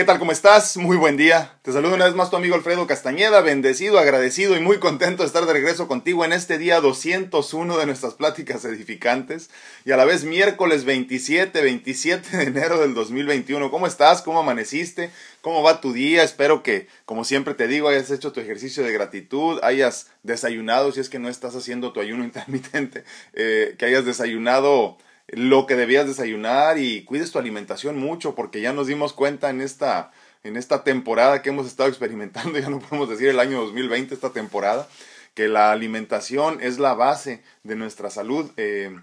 ¿Qué tal? ¿Cómo estás? Muy buen día. Te saludo una vez más tu amigo Alfredo Castañeda, bendecido, agradecido y muy contento de estar de regreso contigo en este día 201 de nuestras pláticas edificantes y a la vez miércoles 27, 27 de enero del 2021. ¿Cómo estás? ¿Cómo amaneciste? ¿Cómo va tu día? Espero que, como siempre te digo, hayas hecho tu ejercicio de gratitud, hayas desayunado, si es que no estás haciendo tu ayuno intermitente, eh, que hayas desayunado lo que debías desayunar y cuides tu alimentación mucho porque ya nos dimos cuenta en esta, en esta temporada que hemos estado experimentando, ya no podemos decir el año 2020, esta temporada, que la alimentación es la base de nuestra salud. Eh,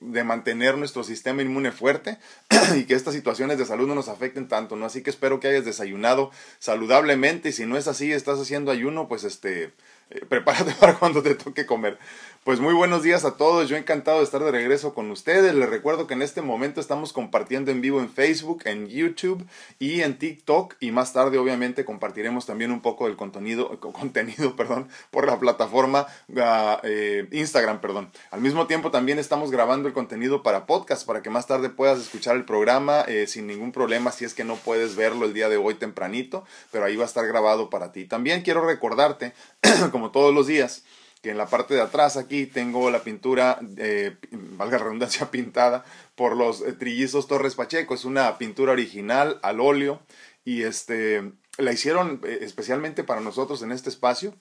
de mantener nuestro sistema inmune fuerte y que estas situaciones de salud no nos afecten tanto, ¿no? Así que espero que hayas desayunado saludablemente y si no es así, estás haciendo ayuno, pues este, eh, prepárate para cuando te toque comer. Pues muy buenos días a todos, yo encantado de estar de regreso con ustedes. Les recuerdo que en este momento estamos compartiendo en vivo en Facebook, en YouTube y en TikTok y más tarde obviamente compartiremos también un poco del contenido, contenido perdón, por la plataforma ah, eh, Instagram. Perdón. Al mismo tiempo también estamos grabando el contenido para podcast para que más tarde puedas escuchar el programa eh, sin ningún problema si es que no puedes verlo el día de hoy tempranito, pero ahí va a estar grabado para ti. También quiero recordarte, como todos los días, que en la parte de atrás aquí tengo la pintura, eh, valga la redundancia, pintada por los eh, trillizos Torres Pacheco. Es una pintura original al óleo y este, la hicieron eh, especialmente para nosotros en este espacio.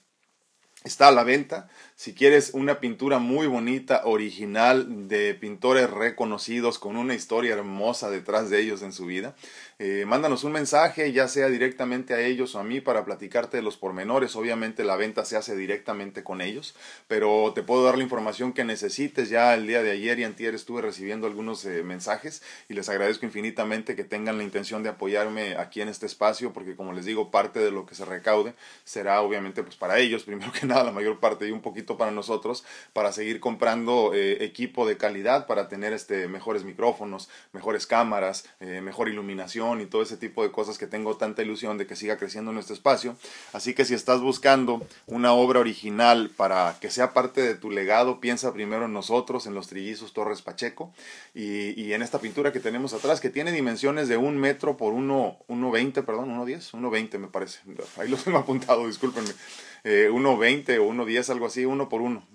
Está a la venta. Si quieres una pintura muy bonita, original, de pintores reconocidos, con una historia hermosa detrás de ellos en su vida, eh, mándanos un mensaje, ya sea directamente a ellos o a mí, para platicarte de los pormenores. Obviamente la venta se hace directamente con ellos, pero te puedo dar la información que necesites. Ya el día de ayer y antier estuve recibiendo algunos eh, mensajes y les agradezco infinitamente que tengan la intención de apoyarme aquí en este espacio, porque como les digo, parte de lo que se recaude será obviamente pues para ellos, primero que nada, la mayor parte y un poquito para nosotros, para seguir comprando eh, equipo de calidad, para tener este, mejores micrófonos, mejores cámaras, mejor iluminación y todo ese tipo de cosas que tengo tanta ilusión de que siga creciendo nuestro espacio. Así que si estás buscando una obra original para que sea parte de tu legado, piensa primero en nosotros, en los trillizos Torres Pacheco y, en esta pintura que tenemos atrás que tiene dimensiones de un metro por uno, uno veinte, perdón, uno diez, uno veinte me parece. Ahí lo tengo apuntado, discúlpenme eh, 1.20 o 1.10, algo así, uno por uno,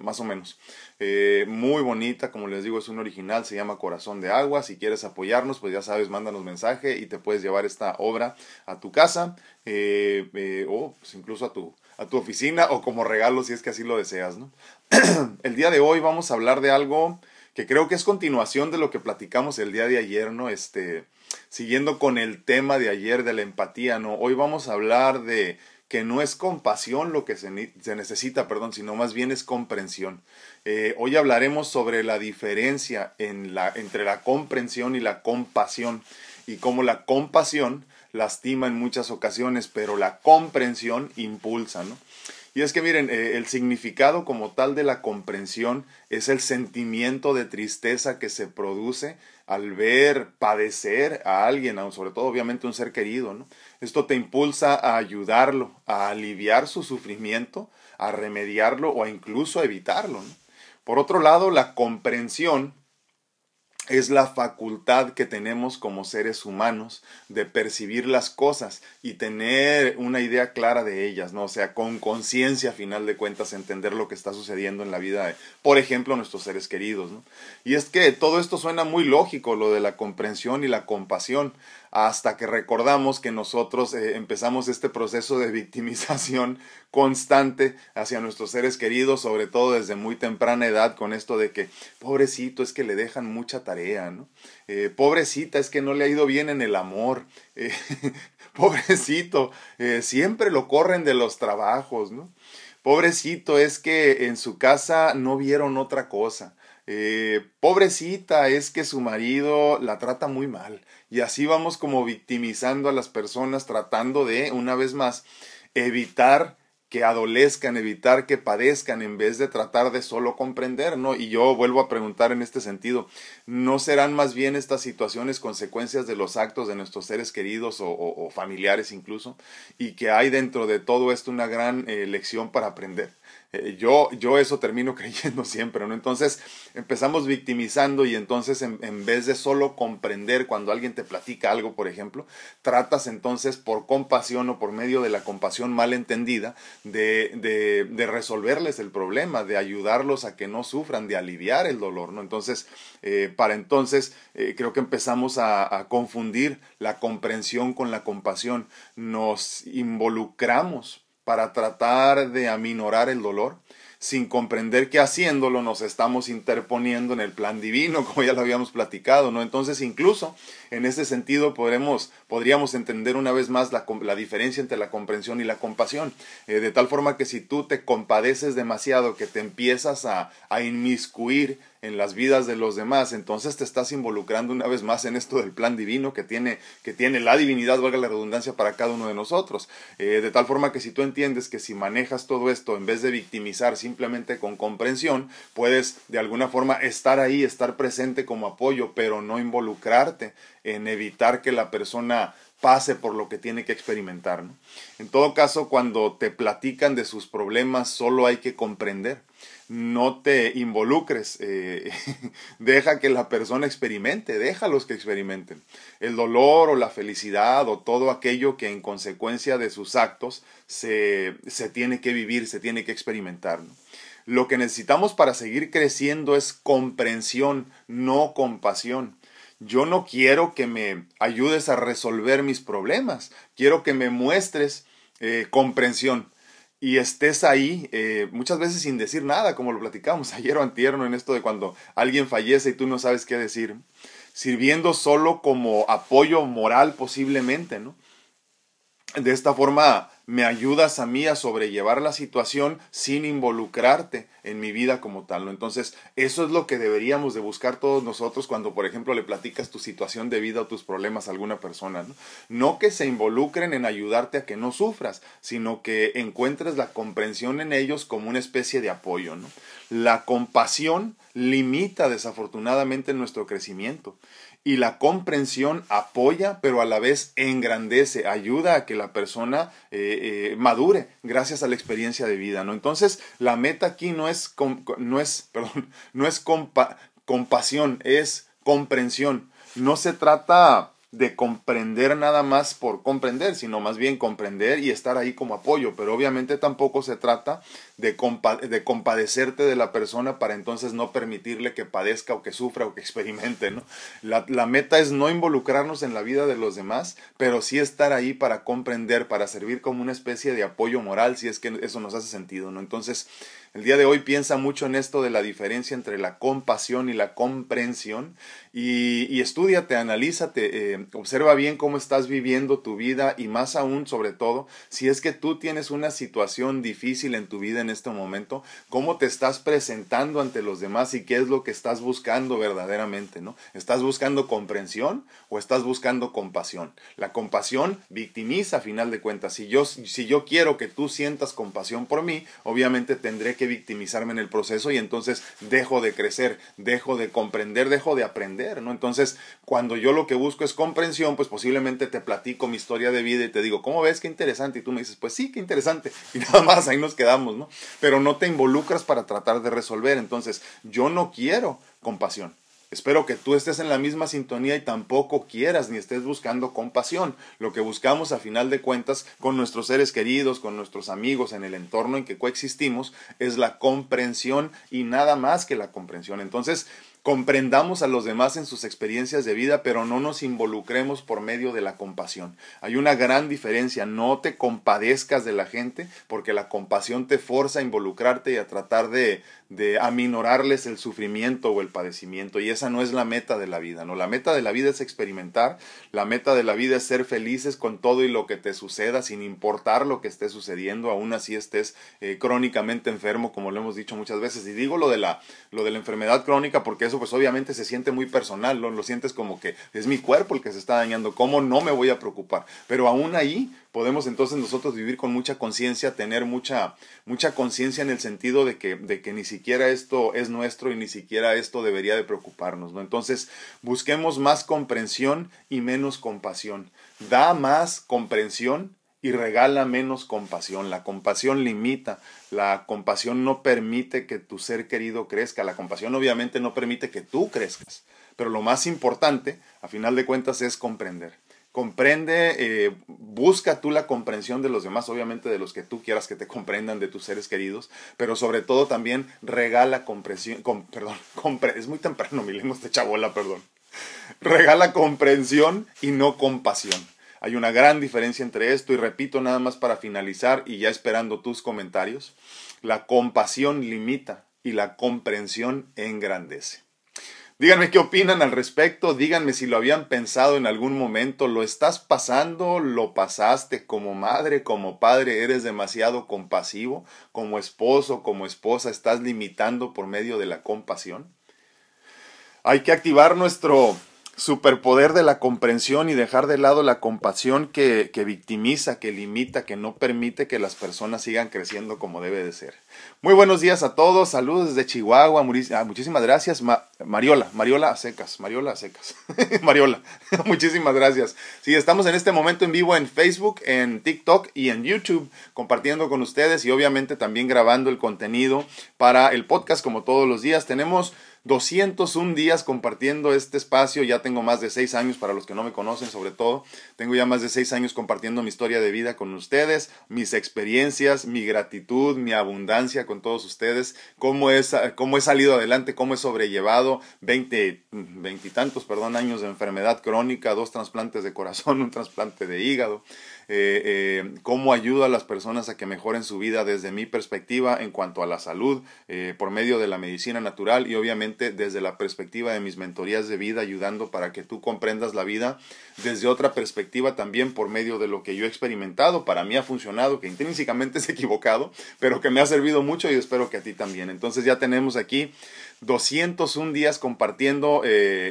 más o menos. Eh, muy bonita, como les digo, es un original, se llama Corazón de Agua. Si quieres apoyarnos, pues ya sabes, mándanos mensaje y te puedes llevar esta obra a tu casa eh, eh, o pues incluso a tu, a tu oficina o como regalo si es que así lo deseas. ¿no? el día de hoy vamos a hablar de algo que creo que es continuación de lo que platicamos el día de ayer, ¿no? Este, siguiendo con el tema de ayer de la empatía, ¿no? Hoy vamos a hablar de que no es compasión lo que se, necesita, perdón, sino más bien es comprensión. Eh, hoy hablaremos sobre la diferencia entre la comprensión y la compasión y cómo la compasión lastima en muchas ocasiones, pero la comprensión impulsa, ¿no? Y es que miren, eh, el significado como tal de la comprensión es el sentimiento de tristeza que se produce al ver padecer a alguien, sobre todo obviamente un ser querido. Esto te impulsa a ayudarlo, a aliviar su sufrimiento, a remediarlo o a incluso a evitarlo. Por otro lado, la comprensión es la facultad que tenemos como seres humanos de percibir las cosas y tener una idea clara de ellas, ¿no? O sea, con conciencia, a final de cuentas, entender lo que está sucediendo en la vida de, por ejemplo, nuestros seres queridos. Y es que todo esto suena muy lógico, lo de la comprensión y la compasión, hasta que recordamos que nosotros eh, empezamos este proceso de victimización constante hacia nuestros seres queridos, sobre todo desde muy temprana edad, con esto de que, pobrecito, es que le dejan mucha tarea, ¿no? Eh, pobrecita, es que no le ha ido bien en el amor, eh, pobrecito, siempre lo corren de los trabajos, ¿no? Pobrecito, es que en su casa no vieron otra cosa. Eh, pobrecita, es que su marido la trata muy mal. Y así vamos como victimizando a las personas, tratando de, una vez más, evitar que adolezcan, evitar que padezcan en vez de tratar de solo comprender, ¿no? Y yo vuelvo a preguntar en este sentido, ¿no serán más bien estas situaciones consecuencias de los actos de nuestros seres queridos o, familiares incluso? Y que hay dentro de todo esto una gran eh, lección para aprender. Eh, yo, yo eso termino creyendo siempre, ¿no? Entonces empezamos victimizando y entonces en, en, vez de solo comprender cuando alguien te platica algo, por ejemplo, tratas entonces por compasión o por medio de la compasión mal entendida de, de, resolverles el problema, de ayudarlos a que no sufran, de aliviar el dolor, ¿no? Entonces, eh, para entonces eh, creo que empezamos a confundir la comprensión con la compasión. Nos involucramos para tratar de aminorar el dolor, sin comprender que haciéndolo nos estamos interponiendo en el plan divino, como ya lo habíamos platicado, ¿no? Entonces, incluso en ese sentido podremos, podríamos entender una vez más la, la diferencia entre la comprensión y la compasión, eh, de tal forma que si tú te compadeces demasiado, que te empiezas a, a inmiscuir en las vidas de los demás, entonces te estás involucrando una vez más en esto del plan divino que tiene, que tiene la divinidad, valga la redundancia, para cada uno de nosotros. Eh, de tal forma que si tú entiendes que si manejas todo esto, en vez de victimizar simplemente con comprensión, puedes de alguna forma estar ahí, estar presente como apoyo, pero no involucrarte en evitar que la persona pase por lo que tiene que experimentar. En todo caso, cuando te platican de sus problemas, solo hay que comprender no te involucres, eh, deja que la persona experimente, déjalos que experimenten. El dolor o la felicidad o todo aquello que en consecuencia de sus actos se, se tiene que vivir, se tiene que experimentar. Lo que necesitamos para seguir creciendo es comprensión, no compasión. Yo no quiero que me ayudes a resolver mis problemas, quiero que me muestres eh, comprensión. Y estés ahí eh, muchas veces sin decir nada, como lo platicamos ayer o antierno en esto de cuando alguien fallece y tú no sabes qué decir, sirviendo solo como apoyo moral posiblemente, ¿no? De esta forma me ayudas a mí a sobrellevar la situación sin involucrarte en mi vida como tal. Entonces, eso es lo que deberíamos de buscar todos nosotros cuando, por ejemplo, le platicas tu situación de vida o tus problemas a alguna persona, ¿no? Que se involucren en ayudarte a que no sufras, sino que encuentres la comprensión en ellos como una especie de apoyo. La compasión limita desafortunadamente nuestro crecimiento y la comprensión apoya, pero a la vez engrandece, ayuda a que la persona eh, eh, madure gracias a la experiencia de vida, ¿no? Entonces, la meta aquí no es, no es, perdón, no es compasión, es comprensión. No se trata de comprender nada más por comprender, sino más bien comprender y estar ahí como apoyo. Pero obviamente tampoco se trata de, de compadecerte de la persona para entonces no permitirle que padezca o que sufra o que experimente. ¿no? La, la meta es no involucrarnos en la vida de los demás, pero sí estar ahí para comprender, para servir como una especie de apoyo moral, si es que eso nos hace sentido. ¿no? Entonces, el día de hoy piensa mucho en esto de la diferencia entre la compasión y la comprensión y, y estudiate, analízate, eh, observa bien cómo estás viviendo tu vida y más aún, sobre todo, si es que tú tienes una situación difícil en tu vida en este momento, cómo te estás presentando ante los demás y qué es lo que estás buscando verdaderamente, ¿no? ¿Estás buscando comprensión o estás buscando compasión? La compasión victimiza a final de cuentas. Si yo, si yo quiero que tú sientas compasión por mí, obviamente tendré que victimizarme en el proceso y entonces dejo de crecer, dejo de comprender, dejo de aprender, ¿no? Entonces, cuando yo lo que busco es comprensión, pues posiblemente te platico mi historia de vida y te digo, ¿cómo ves? Qué interesante. Y tú me dices, pues sí, qué interesante. Y nada más, ahí nos quedamos, ¿no? Pero no te involucras para tratar de resolver. Entonces, yo no quiero compasión. Espero que tú estés en la misma sintonía y tampoco quieras ni estés buscando compasión. Lo que buscamos a final de cuentas con nuestros seres queridos, con nuestros amigos, en el entorno en que coexistimos, es la comprensión y nada más que la comprensión. Entonces, comprendamos a los demás en sus experiencias de vida, pero no nos involucremos por medio de la compasión. Hay una gran diferencia, no te compadezcas de la gente, porque la compasión te forza a involucrarte y a tratar de, de aminorarles el sufrimiento o el padecimiento. Y esa no es la meta de la vida, no, la meta de la vida es experimentar, la meta de la vida es ser felices con todo y lo que te suceda sin importar lo que esté sucediendo, aún así estés eh, crónicamente enfermo como lo hemos dicho muchas veces. Y digo lo de la lo de la enfermedad crónica porque pues obviamente se siente muy personal, lo, lo sientes como que es mi cuerpo el que se está dañando, cómo no me voy a preocupar, pero aún ahí podemos entonces nosotros vivir con mucha conciencia, tener mucha, mucha conciencia en el sentido de que, de que ni siquiera esto es nuestro y ni siquiera esto debería de preocuparnos, ¿no? Entonces, busquemos más comprensión y menos compasión. Da más comprensión y regala menos compasión. La compasión limita, la compasión no permite que tu ser querido crezca, la compasión obviamente no permite que tú crezcas, pero lo más importante, a final de cuentas, es comprender. Comprende, eh, busca tú la comprensión de los demás, obviamente de los que tú quieras que te comprendan, de tus seres queridos, pero sobre todo también regala comprensión, perdón, es muy temprano, mi lengua está chabola, perdón. Regala comprensión y no compasión. Hay una gran diferencia entre esto y repito nada más para finalizar y ya esperando tus comentarios. La compasión limita y la comprensión engrandece. Díganme qué opinan al respecto, díganme si lo habían pensado en algún momento, lo estás pasando, lo pasaste como madre, como padre, eres demasiado compasivo, como esposo, como esposa, estás limitando por medio de la compasión. Hay que activar nuestro superpoder de la comprensión y dejar de lado la compasión que, que, victimiza, que limita, que no permite que las personas sigan creciendo como debe de ser. Muy buenos días a todos, saludos desde Chihuahua, ah, muchísimas gracias, Mariola, Mariola a secas, Mariola a secas, Mariola, muchísimas gracias. Sí, estamos en este momento en vivo en Facebook, en TikTok y en YouTube, compartiendo con ustedes y obviamente también grabando el contenido para el podcast como todos los días. Tenemos 201 días compartiendo este espacio. Ya tengo más de 6 años, para los que no me conocen sobre todo. Tengo ya más de 6 años compartiendo mi historia de vida con ustedes, mis experiencias, mi gratitud, mi abundancia con todos ustedes, cómo, es, cómo he salido adelante, cómo he sobrellevado 20, 20 y tantos perdón, años de enfermedad crónica, dos trasplantes de corazón, un trasplante de hígado. Eh, eh, cómo ayudo a las personas a que mejoren su vida desde mi perspectiva en cuanto a la salud, eh, por medio de la medicina natural y obviamente desde la perspectiva de mis mentorías de vida, ayudando para que tú comprendas la vida desde otra perspectiva también por medio de lo que yo he experimentado. Para mí ha funcionado, que intrínsecamente es equivocado, pero que me ha servido mucho y espero que a ti también. Entonces ya tenemos aquí 201 días compartiendo,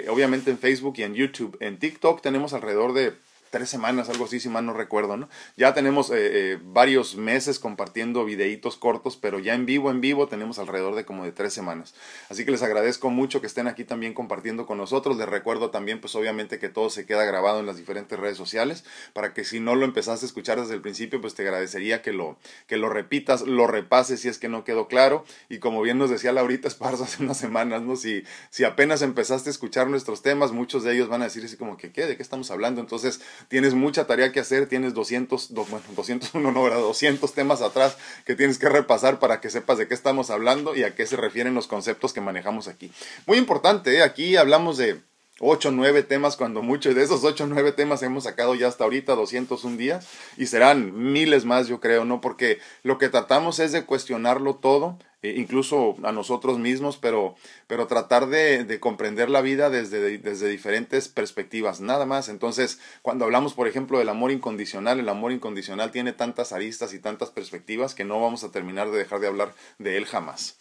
obviamente en Facebook y en YouTube. En TikTok tenemos alrededor de tres semanas, algo así, si mal no recuerdo, ¿no? Ya tenemos eh, eh, varios meses compartiendo videitos cortos, pero ya en vivo, en vivo, tenemos alrededor de como de tres semanas. Así que les agradezco mucho que estén aquí también compartiendo con nosotros. Les recuerdo también, pues obviamente que todo se queda grabado en las diferentes redes sociales, para que si no lo empezaste a escuchar desde el principio, pues te agradecería que lo, que lo repitas, lo repases si es que no quedó claro. Y como bien nos decía Laurita Esparza hace unas semanas, ¿no? Si, si apenas empezaste a escuchar nuestros temas, muchos de ellos van a decir así como que, ¿qué? ¿De qué estamos hablando? Entonces, tienes mucha tarea que hacer, tienes 200, bueno, 201, no, 200 temas atrás que tienes que repasar para que sepas de qué estamos hablando y a qué se refieren los conceptos que manejamos aquí. Muy importante, ¿eh? aquí hablamos de 8 o 9 temas cuando mucho, de esos 8 o 9 temas hemos sacado ya hasta ahorita 201 días y serán miles más yo creo, ¿no? Porque lo que tratamos es de cuestionarlo todo eh, incluso a nosotros mismos, pero, pero tratar de, de comprender la vida desde, desde diferentes perspectivas, nada más. Entonces, cuando hablamos, por ejemplo, del amor incondicional, el amor incondicional tiene tantas aristas y tantas perspectivas que no vamos a terminar de dejar de hablar de él jamás.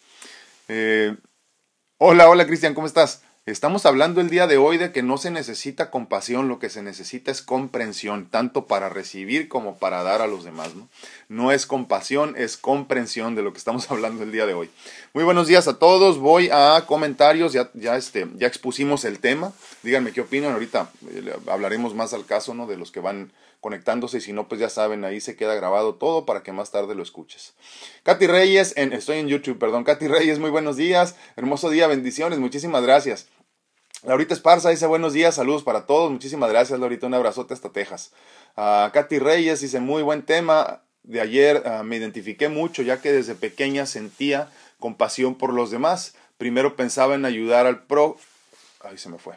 Eh, hola, hola Cristian, ¿cómo estás? Estamos hablando el día de hoy de que no se necesita compasión, lo que se necesita es comprensión, tanto para recibir como para dar a los demás. ¿no? No es compasión, es comprensión de lo que estamos hablando el día de hoy. Muy buenos días a todos, voy a comentarios, ya, ya, este, ya expusimos el tema, díganme qué opinan, ahorita eh, hablaremos más al caso ¿no? de los que van conectándose y si no, pues ya saben, ahí se queda grabado todo para que más tarde lo escuches. Katy Reyes, en, estoy en YouTube, perdón, Katy Reyes, muy buenos días, hermoso día, bendiciones, muchísimas gracias. Laurita Esparza dice buenos días, saludos para todos. Muchísimas gracias, Laurita. Un abrazote hasta Texas. Uh, Katy Reyes dice muy buen tema. De ayer ah, me identifiqué mucho ya que desde pequeña sentía compasión por los demás. Primero pensaba en ayudar al pro. Ahí se me fue.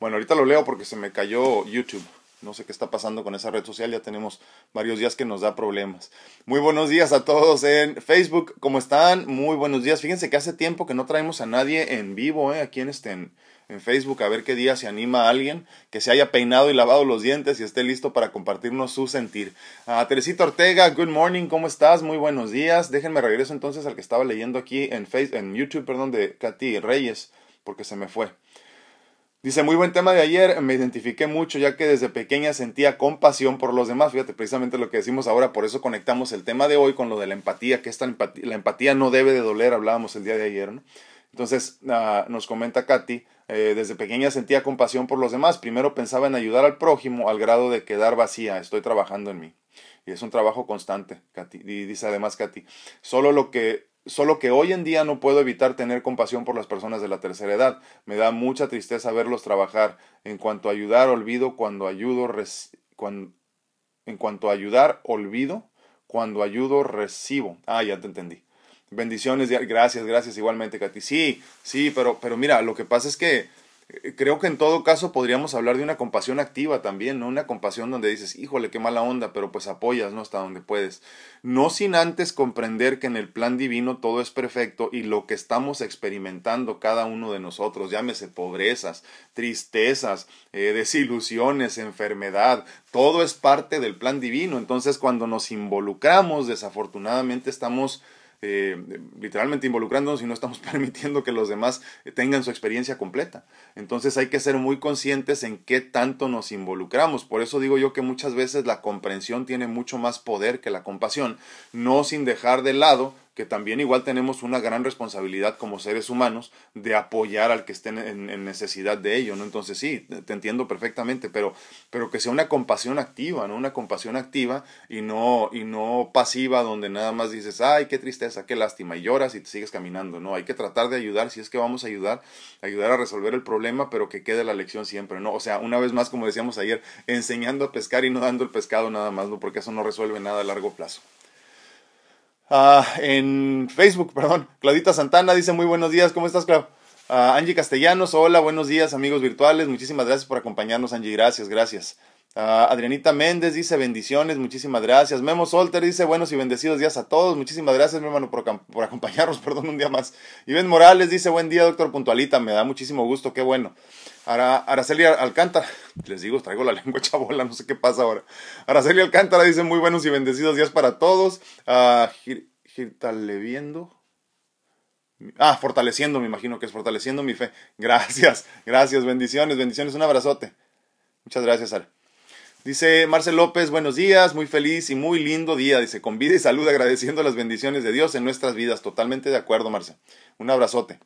Bueno, ahorita lo leo porque se me cayó YouTube. No sé qué está pasando con esa red social, ya tenemos varios días que nos da problemas. Muy buenos días a todos en Facebook, ¿cómo están? Muy buenos días. Fíjense que hace tiempo que no traemos a nadie en vivo, ¿eh? Aquí en este, Facebook a ver qué día se anima a alguien que se haya peinado y lavado los dientes y esté listo para compartirnos su sentir. A Teresita Ortega, good morning, ¿cómo estás? Muy buenos días. Déjenme regreso entonces al que estaba leyendo aquí en, Facebook, en YouTube, perdón, de Katy Reyes, porque se me fue. Dice, muy buen tema de ayer, me identifiqué mucho ya que desde pequeña sentía compasión por los demás. Fíjate, precisamente lo que decimos ahora, por eso conectamos el tema de hoy con lo de la empatía, que esta empatía, la empatía no debe de doler, hablábamos el día de ayer. Entonces uh, nos comenta Katy, eh, desde pequeña sentía compasión por los demás. Primero pensaba en ayudar al prójimo al grado de quedar vacía. Estoy trabajando en mí. Y es un trabajo constante, Katy. Y dice además Katy, solo lo que Solo que hoy en día no puedo evitar tener compasión por las personas de la tercera edad. Me da mucha tristeza verlos trabajar. En cuanto a ayudar, olvido cuando ayudo, cuando, en cuanto a ayudar, olvido cuando ayudo, recibo. Ah, ya te entendí. Bendiciones, gracias, gracias igualmente, Katy. Sí, sí, pero, pero mira, lo que pasa es que eh, creo que en todo caso podríamos hablar de una compasión activa también, ¿no? Una compasión donde dices, híjole, qué mala onda, pero pues apoyas, ¿no? Hasta donde puedes. No sin antes comprender que en el plan divino todo es perfecto y lo que estamos experimentando cada uno de nosotros, llámese pobrezas, tristezas, eh, desilusiones, enfermedad, todo es parte del plan divino. Entonces cuando nos involucramos, desafortunadamente estamos eh, literalmente involucrándonos y no estamos permitiendo que los demás tengan su experiencia completa. Entonces hay que ser muy conscientes en qué tanto nos involucramos. Por eso digo yo que muchas veces la comprensión tiene mucho más poder que la compasión, no sin dejar de lado que también igual tenemos una gran responsabilidad como seres humanos de apoyar al que esté en, necesidad de ello, ¿no? Entonces sí, te entiendo perfectamente, pero, pero que sea una compasión activa, ¿no? Una compasión activa y no, y no pasiva donde nada más dices, ay, qué tristeza, qué lástima, y lloras y te sigues caminando, ¿no? Hay que tratar de ayudar, si es que vamos a ayudar, ayudar a resolver el problema, pero que quede la lección siempre, ¿no? O sea, una vez más, como decíamos ayer, enseñando a pescar y no dando el pescado nada más, ¿no? Porque eso no resuelve nada a largo plazo. Ah, en Facebook, perdón, Claudita Santana dice muy buenos días, ¿cómo estás, Clau? Uh, Angie Castellanos, hola, buenos días, amigos virtuales, muchísimas gracias por acompañarnos, Angie, gracias, gracias. Uh, Adrianita Méndez dice bendiciones, muchísimas gracias. Memo Solter dice buenos y bendecidos días a todos, muchísimas gracias, mi hermano, por, por acompañarnos, perdón, un día más. Iván Morales dice buen día, doctor Puntualita, me da muchísimo gusto, qué bueno. Araceli Alcántara, les digo, traigo la lengua chabola, no sé qué pasa ahora. Araceli Alcántara dice muy buenos y bendecidos días para todos. Uh, Ah, fortaleciendo, me imagino que es fortaleciendo mi fe. Gracias, gracias, bendiciones, bendiciones, un abrazote. Muchas gracias, Ara. Dice Marcel López, buenos días, muy feliz y muy lindo día. Dice, con vida y salud agradeciendo las bendiciones de Dios en nuestras vidas. Totalmente de acuerdo, Marcel. Un abrazote.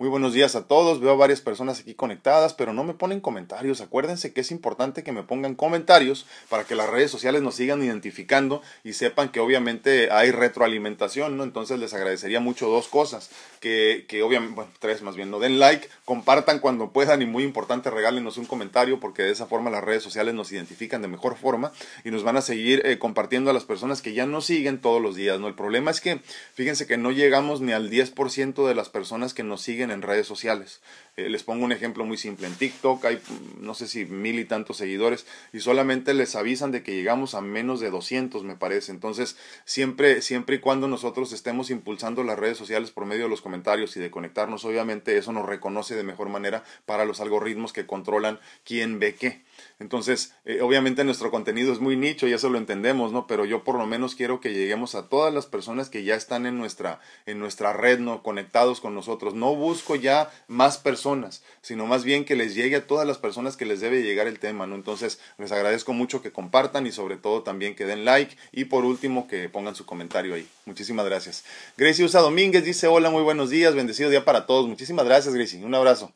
Muy buenos días a todos. Veo a varias personas aquí conectadas, pero no me ponen comentarios. Acuérdense que es importante que me pongan comentarios para que las redes sociales nos sigan identificando y sepan que obviamente hay retroalimentación, ¿no? Entonces les agradecería mucho dos cosas. Que, que obviamente, bueno, tres más bien, no den like, compartan cuando puedan y muy importante, regálenos un comentario porque de esa forma las redes sociales nos identifican de mejor forma y nos van a seguir eh, compartiendo a las personas que ya nos siguen todos los días, ¿no? El problema es que, fíjense que no llegamos ni al 10% de las personas que nos siguen en redes sociales. Eh, les pongo un ejemplo muy simple. En TikTok hay mm, no sé si mil y tantos seguidores y solamente les avisan de que llegamos a menos de 200 me parece. Entonces siempre, siempre y cuando nosotros estemos impulsando las redes sociales por medio de los comentarios y de conectarnos, obviamente eso nos reconoce de mejor manera para los algoritmos que controlan quién ve qué. Entonces, eh, obviamente nuestro contenido es muy nicho y eso lo entendemos, ¿no? Pero yo por lo menos quiero que lleguemos a todas las personas que ya están en nuestra, en nuestra red, ¿no? Conectados con nosotros. No busco ya más personas, sino más bien que les llegue a todas las personas que les debe llegar el tema, ¿no? Entonces, les agradezco mucho que compartan y sobre todo también que den like y por último que pongan su comentario ahí. Muchísimas gracias. Gracie Usa Domínguez dice, hola, muy buenos días, bendecido día para todos. Muchísimas gracias, Gracie. Un abrazo.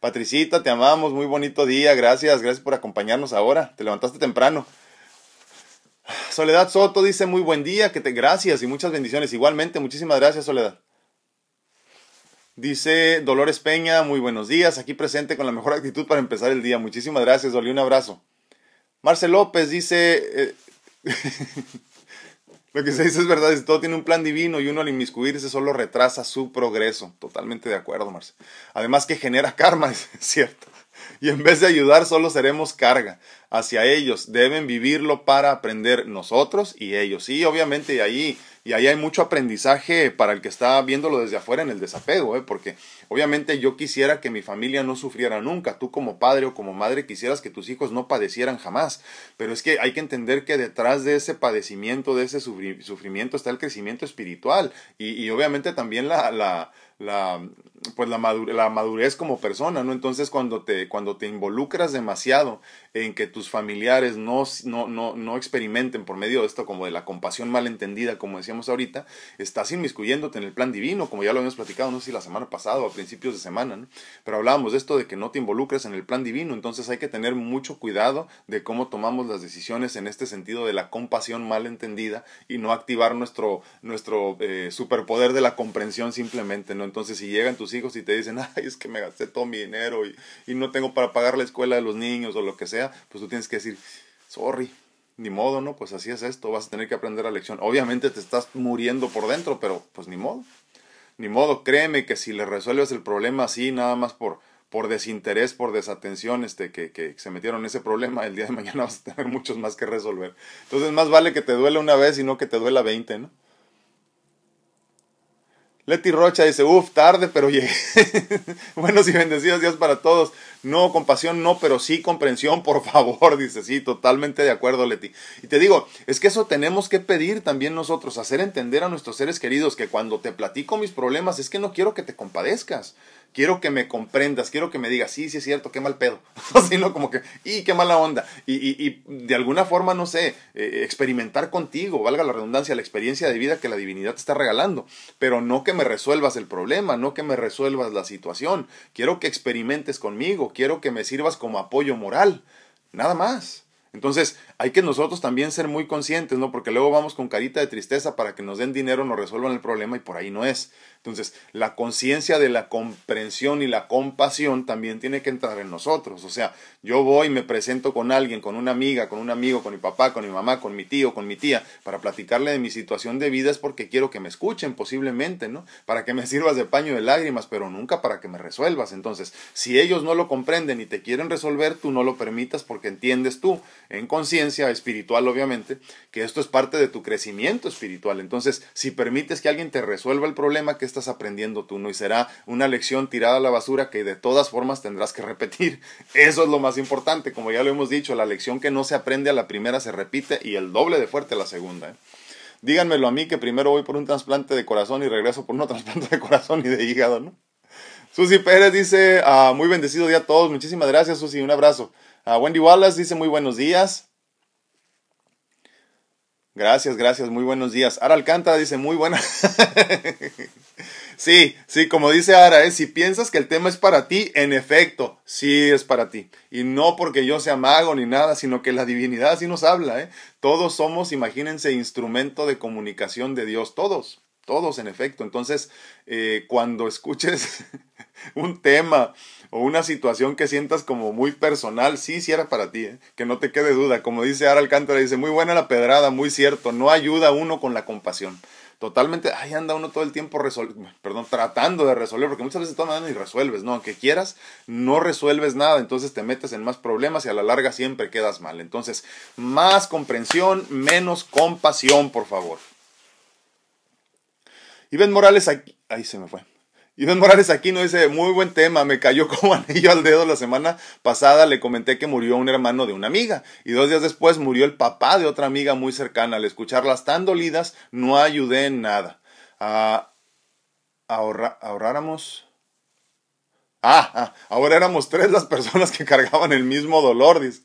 Patricita, te amamos, muy bonito día, gracias, gracias por acompañarnos ahora, te levantaste temprano. Soledad Soto dice muy buen día, que te gracias y muchas bendiciones. Igualmente, muchísimas gracias, Soledad. Dice Dolores Peña, muy buenos días, aquí presente con la mejor actitud para empezar el día. Muchísimas gracias, Dolly, un abrazo. Marcel López dice, eh, Lo que se dice es verdad, todo tiene un plan divino y uno al inmiscuirse solo retrasa su progreso. Totalmente de acuerdo, Marce. Además que genera karma, es cierto. Y en vez de ayudar, solo seremos carga hacia ellos. Deben vivirlo para aprender nosotros y ellos. Sí, obviamente, ahí y ahí hay mucho aprendizaje para el que está viéndolo desde afuera en el desapego, ¿eh? porque obviamente yo quisiera que mi familia no sufriera nunca, tú como padre o como madre quisieras que tus hijos no padecieran jamás, pero es que hay que entender que detrás de ese padecimiento, de ese sufrimiento está el crecimiento espiritual y, obviamente también la, la pues la, la madurez como persona, ¿no? Entonces cuando te, cuando te involucras demasiado en que tus familiares no, no, no, no experimenten por medio de esto como de la compasión malentendida, como decíamos ahorita, estás inmiscuyéndote en el plan divino, como ya lo habíamos platicado, no sé si la semana pasada o a principios de semana, ¿no? Pero hablábamos de esto de que no te involucres en el plan divino, entonces hay que tener mucho cuidado de cómo tomamos las decisiones en este sentido de la compasión malentendida y no activar nuestro, nuestro eh, superpoder de la comprensión simplemente, ¿no? Entonces si llegan tus hijos y te dicen, ay, es que me gasté todo mi dinero y, y no tengo para pagar la escuela de los niños o lo que sea, pues tú tienes que decir, sorry, ni modo, ¿no? Pues así es esto, vas a tener que aprender la lección. Obviamente te estás muriendo por dentro, pero pues ni modo. Ni modo, créeme que si le resuelves el problema así, nada más por, por desinterés, por desatención, este, que, que se metieron en ese problema, el día de mañana vas a tener muchos más que resolver. Entonces más vale que te duele una vez y no que te duela veinte, ¿no? Leti Rocha dice, uff, tarde, pero llegué. Buenos y bendecidos días para todos. No, compasión no, pero sí comprensión, por favor. Dice, sí, totalmente de acuerdo, Leti. Y te digo, es que eso tenemos que pedir también nosotros, hacer entender a nuestros seres queridos que cuando te platico mis problemas es que no quiero que te compadezcas quiero que me comprendas, quiero que me digas, sí, sí es cierto, qué mal pedo, sino como que, y qué mala onda, y, y, y de alguna forma, no sé, eh, experimentar contigo, valga la redundancia, la experiencia de vida que la divinidad te está regalando, pero no que me resuelvas el problema, no que me resuelvas la situación, quiero que experimentes conmigo, quiero que me sirvas como apoyo moral, nada más. Entonces, hay que nosotros también ser muy conscientes, ¿no? Porque luego vamos con carita de tristeza para que nos den dinero, nos resuelvan el problema y por ahí no es. Entonces, la conciencia de la comprensión y la compasión también tiene que entrar en nosotros. O sea, yo voy me presento con alguien, con una amiga, con un amigo, con mi papá, con mi mamá, con mi tío, con mi tía, para platicarle de mi situación de vida es porque quiero que me escuchen posiblemente, ¿no? Para que me sirvas de paño de lágrimas, pero nunca para que me resuelvas. Entonces, si ellos no lo comprenden y te quieren resolver, tú no lo permitas porque entiendes tú, en conciencia espiritual obviamente, que esto es parte de tu crecimiento espiritual. Entonces, si permites que alguien te resuelva el problema que estás aprendiendo tú, ¿no? Y será una lección tirada a la basura que de todas formas tendrás que repetir. Eso es lo más importante, como ya lo hemos dicho, la lección que no se aprende a la primera se repite y el doble de fuerte a la segunda. ¿eh? Díganmelo a mí que primero voy por un trasplante de corazón y regreso por un trasplante de corazón y de hígado, ¿no? Susi Pérez dice, ah, muy bendecido día a todos, muchísimas gracias Susi, un abrazo. Uh, Wendy Wallace dice, muy buenos días. Gracias, gracias, muy buenos días. Ara Alcántara dice, muy buena. sí, sí, como dice Ara, ¿eh? si piensas que el tema es para ti, en efecto, sí es para ti. Y no porque yo sea mago ni nada, sino que la divinidad así nos habla. ¿eh? Todos somos, imagínense, instrumento de comunicación de Dios, todos, todos en efecto. Entonces, eh, cuando escuches un tema o una situación que sientas como muy personal, sí, sí era para ti, ¿eh? que no te quede duda. Como dice Ara Alcántara, dice, muy buena la pedrada, muy cierto, no ayuda uno con la compasión. Totalmente, ahí anda uno todo el tiempo perdón, tratando de resolver, porque muchas veces tomas y resuelves, ¿no? Aunque quieras, no resuelves nada, entonces te metes en más problemas y a la larga siempre quedas mal. Entonces, más comprensión, menos compasión, por favor. Y Ben Morales ahí se me fue. Iván Morales aquí no dice, muy buen tema, me cayó como anillo al dedo la semana pasada, le comenté que murió un hermano de una amiga y dos días después murió el papá de otra amiga muy cercana. Al escucharlas tan dolidas, no ayudé en nada. Ah, ahorráramos... Ah, ah, ahora éramos tres las personas que cargaban el mismo dolor, dice.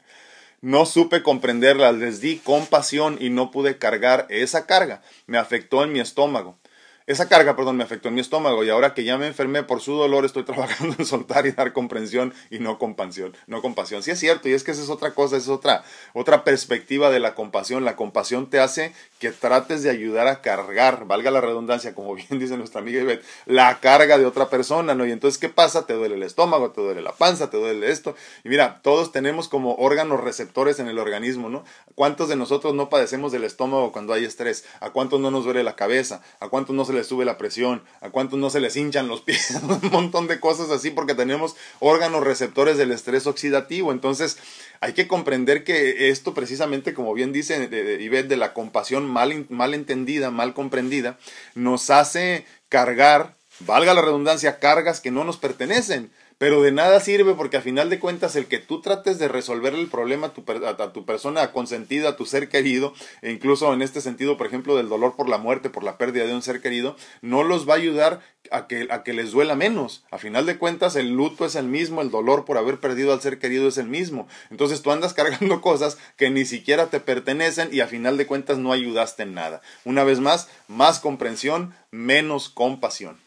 No supe comprenderlas, les di compasión y no pude cargar esa carga. Me afectó en mi estómago. Esa carga, perdón, me afectó en mi estómago y ahora que ya me enfermé por su dolor estoy trabajando en soltar y dar comprensión y no compasión, no compasión. Sí es cierto y es que esa es otra cosa, esa es otra otra perspectiva de la compasión. La compasión te hace que trates de ayudar a cargar, valga la redundancia, como bien dice nuestra amiga Ivette, la carga de otra persona, ¿no? Y entonces ¿qué pasa? Te duele el estómago, te duele la panza, te duele esto. Y mira, todos tenemos como órganos receptores en el organismo, ¿no? ¿Cuántos de nosotros no padecemos del estómago cuando hay estrés? ¿A cuántos no nos duele la cabeza? ¿A cuántos no se les sube la presión, a cuántos no se les hinchan los pies, un montón de cosas así porque tenemos órganos receptores del estrés oxidativo. Entonces, hay que comprender que esto precisamente, como bien dice Ivette, de la compasión mal, mal entendida, mal comprendida, nos hace cargar, valga la redundancia, cargas que no nos pertenecen pero de nada sirve porque a final de cuentas el que tú trates de resolver el problema a tu, a tu persona consentida, a tu ser querido, e incluso en este sentido, por ejemplo, del dolor por la muerte, por la pérdida de un ser querido, no los va a ayudar a que, a que les duela menos. A final de cuentas, el luto es el mismo, el dolor por haber perdido al ser querido es el mismo. Entonces tú andas cargando cosas que ni siquiera te pertenecen y a final de cuentas no ayudaste en nada. Una vez más, más comprensión, menos compasión.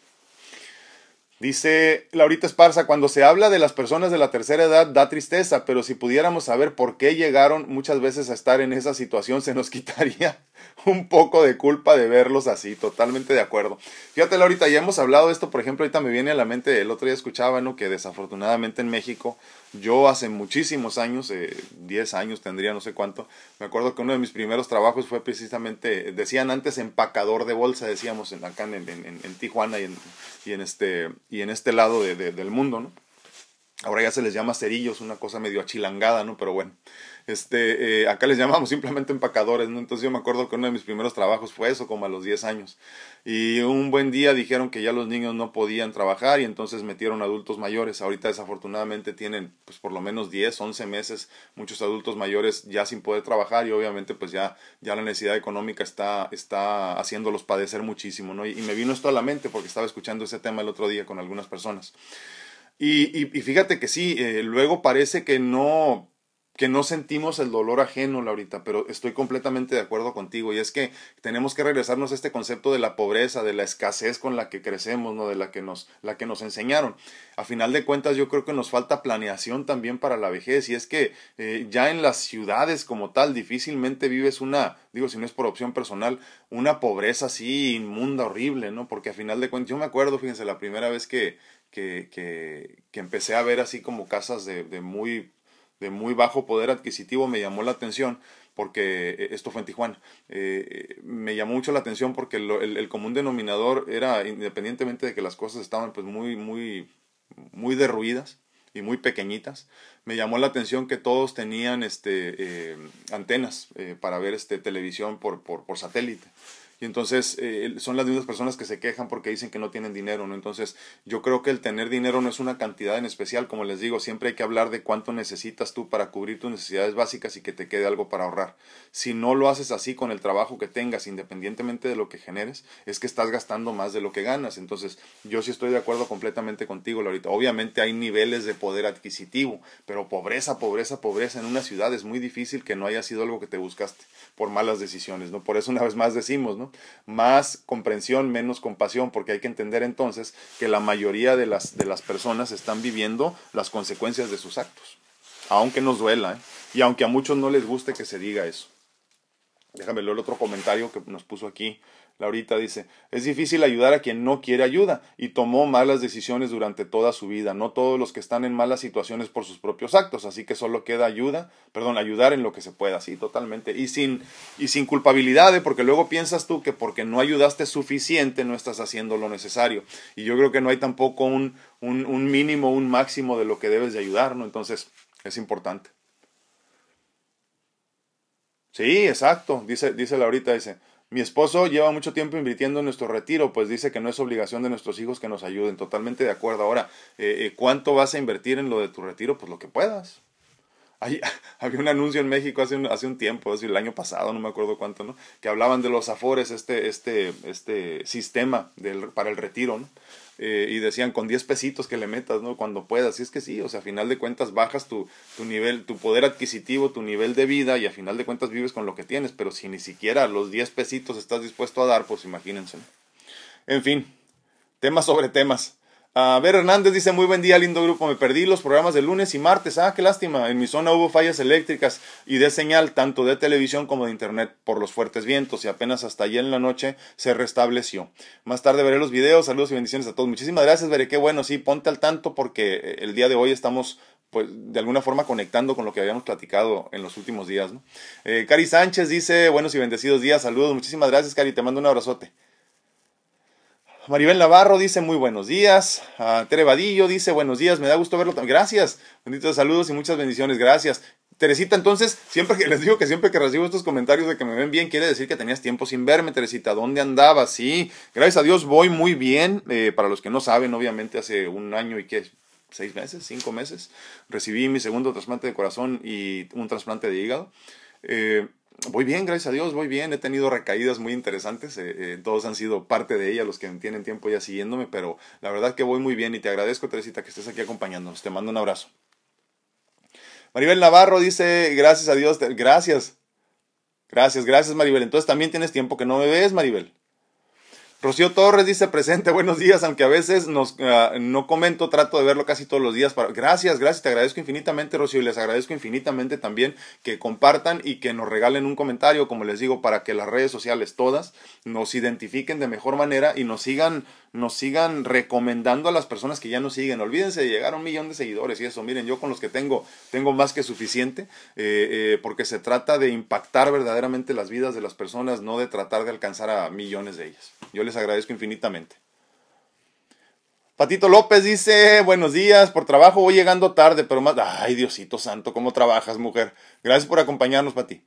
Dice Laurita Esparza, cuando se habla de las personas de la tercera edad da tristeza, pero si pudiéramos saber por qué llegaron muchas veces a estar en esa situación, se nos quitaría un poco de culpa de verlos así, totalmente de acuerdo. Fíjate Laurita, ya hemos hablado de esto, por ejemplo, ahorita me viene a la mente, el otro día escuchaba, ¿no? Que desafortunadamente en México yo hace muchísimos años, eh, 10 años tendría, no sé cuánto, me acuerdo que uno de mis primeros trabajos fue precisamente, decían antes empacador de bolsa, decíamos en, acá en, Tijuana y en, y en, este, y en este lado de, del mundo, ¿no? Ahora ya se les llama cerillos, una cosa medio achilangada, ¿no? Pero bueno. Este, eh, acá les llamamos simplemente empacadores, ¿no? Entonces yo me acuerdo que uno de mis primeros trabajos fue eso, como a los 10 años. Y un buen día dijeron que ya los niños no podían trabajar y entonces metieron adultos mayores. Ahorita desafortunadamente tienen pues por lo menos 10, 11 meses muchos adultos mayores ya sin poder trabajar y obviamente pues ya, ya la necesidad económica está, está haciéndolos padecer muchísimo, ¿no? Y, me vino esto a la mente porque estaba escuchando ese tema el otro día con algunas personas. Y, y, fíjate que sí, eh, luego parece que no, que no sentimos el dolor ajeno, Laurita, pero estoy completamente de acuerdo contigo. Y es que tenemos que regresarnos a este concepto de la pobreza, de la escasez con la que crecemos, ¿no? De la que nos, la que nos enseñaron. A final de cuentas, yo creo que nos falta planeación también para la vejez. Y es que eh, ya en las ciudades como tal, difícilmente vives una, digo, si no es por opción personal, una pobreza así inmunda, horrible, ¿no? Porque a final de cuentas, yo me acuerdo, fíjense, la primera vez que, que, que, que empecé a ver así como casas de, de muy de muy bajo poder adquisitivo me llamó la atención porque eh, esto fue en Tijuana. Eh, me llamó mucho la atención porque el, común denominador era, independientemente de que las cosas estaban pues muy, muy, muy derruidas y muy pequeñitas, me llamó la atención que todos tenían este, eh, antenas para ver este, televisión por, por, por satélite. Y entonces eh, son las mismas personas que se quejan porque dicen que no tienen dinero, ¿no? Entonces yo creo que el tener dinero no es una cantidad en especial, como les digo, siempre hay que hablar de cuánto necesitas tú para cubrir tus necesidades básicas y que te quede algo para ahorrar. Si no lo haces así con el trabajo que tengas, independientemente de lo que generes, es que estás gastando más de lo que ganas. Entonces yo sí estoy de acuerdo completamente contigo, Laurita. Obviamente hay niveles de poder adquisitivo, pero pobreza, pobreza, pobreza en una ciudad es muy difícil que no haya sido algo que te buscaste por malas decisiones, ¿no? Por eso una vez más decimos, ¿no? Más comprensión, menos compasión, porque hay que entender entonces que la mayoría de las, de las personas están viviendo las consecuencias de sus actos, aunque nos duela, ¿eh? y aunque a muchos no les guste que se diga eso. Déjame leer otro comentario que nos puso aquí Laurita dice, es difícil ayudar a quien no quiere ayuda y tomó malas decisiones durante toda su vida. No todos los que están en malas situaciones por sus propios actos, así que solo queda ayuda, perdón, ayudar en lo que se pueda, sí, totalmente. Y sin, y sin culpabilidad, ¿eh? porque luego piensas tú que porque no ayudaste suficiente no estás haciendo lo necesario. Y yo creo que no hay tampoco un, un, mínimo, un máximo de lo que debes de ayudar, ¿no? Entonces, es importante. Sí, exacto, dice, dice Laurita, dice. Mi esposo lleva mucho tiempo invirtiendo en nuestro retiro, pues dice que no es obligación de nuestros hijos que nos ayuden. Totalmente de acuerdo. Ahora, eh, eh, ¿cuánto vas a invertir en lo de tu retiro? Pues lo que puedas. había un anuncio en México hace un, tiempo, hace el año pasado, no me acuerdo cuánto, ¿no? Que hablaban de los afores, este, este, este sistema para el retiro, ¿no? Eh, y decían con 10 pesitos que le metas, ¿no? Cuando puedas. Y es que sí, o sea, a final de cuentas bajas tu, nivel, tu poder adquisitivo, tu nivel de vida y a final de cuentas vives con lo que tienes, pero si ni siquiera los 10 pesitos estás dispuesto a dar, pues imagínense. En fin, temas sobre temas. A ver, Hernández dice, muy buen día, lindo grupo. Me perdí los programas de lunes y martes. Ah, qué lástima. En mi zona hubo fallas eléctricas y de señal, tanto de televisión como de internet, por los fuertes vientos y apenas hasta ayer en la noche se restableció. Más tarde veré los videos. Saludos y bendiciones a todos. Muchísimas gracias, veré qué bueno. Sí, ponte al tanto porque eh, el día de hoy estamos pues de alguna forma conectando con lo que habíamos platicado en los últimos días. ¿no? Eh, Cari Sánchez dice, buenos y bendecidos días, saludos, muchísimas gracias Cari, te mando un abrazote. Maribel Navarro dice muy buenos días. Uh, Tere Vadillo dice buenos días, me da gusto verlo. Gracias. Benditos saludos y muchas bendiciones. Gracias. Teresita, entonces, siempre que les digo que siempre que recibo estos comentarios de que me ven bien, quiere decir que tenías tiempo sin verme, Teresita. ¿Dónde andabas? Sí, gracias a Dios voy muy bien. Eh, para los que no saben, obviamente hace un año y que seis meses, cinco meses. Recibí mi segundo trasplante de corazón y un trasplante de hígado. Eh, voy bien, gracias a Dios, voy bien. He tenido recaídas muy interesantes. Eh, eh, todos han sido parte de ella, los que tienen tiempo ya siguiéndome, pero la verdad que voy muy bien y te agradezco, Teresita, que estés aquí acompañándonos. Te mando un abrazo. Maribel Navarro dice, gracias a Dios, gracias. Gracias, gracias Maribel. Entonces también tienes tiempo que no me ves, Maribel. Rocío Torres dice presente, buenos días, aunque a veces nos, ah, no comento, trato de verlo casi todos los días. Para... Gracias, gracias, te agradezco infinitamente, Rocío, y les agradezco infinitamente también que compartan y que nos regalen un comentario, como les digo, para que las redes sociales todas nos identifiquen de mejor manera y nos sigan nos sigan recomendando a las personas que ya nos siguen. Olvídense de llegar a un millón de seguidores y eso. Miren, yo con los que tengo, tengo más que suficiente, eh, eh, porque se trata de impactar verdaderamente las vidas de las personas, no de tratar de alcanzar a millones de ellas. Yo les agradezco infinitamente. Patito López dice, buenos días, por trabajo voy llegando tarde, pero más... Ay, Diosito Santo, ¿cómo trabajas, mujer? Gracias por acompañarnos, Pati.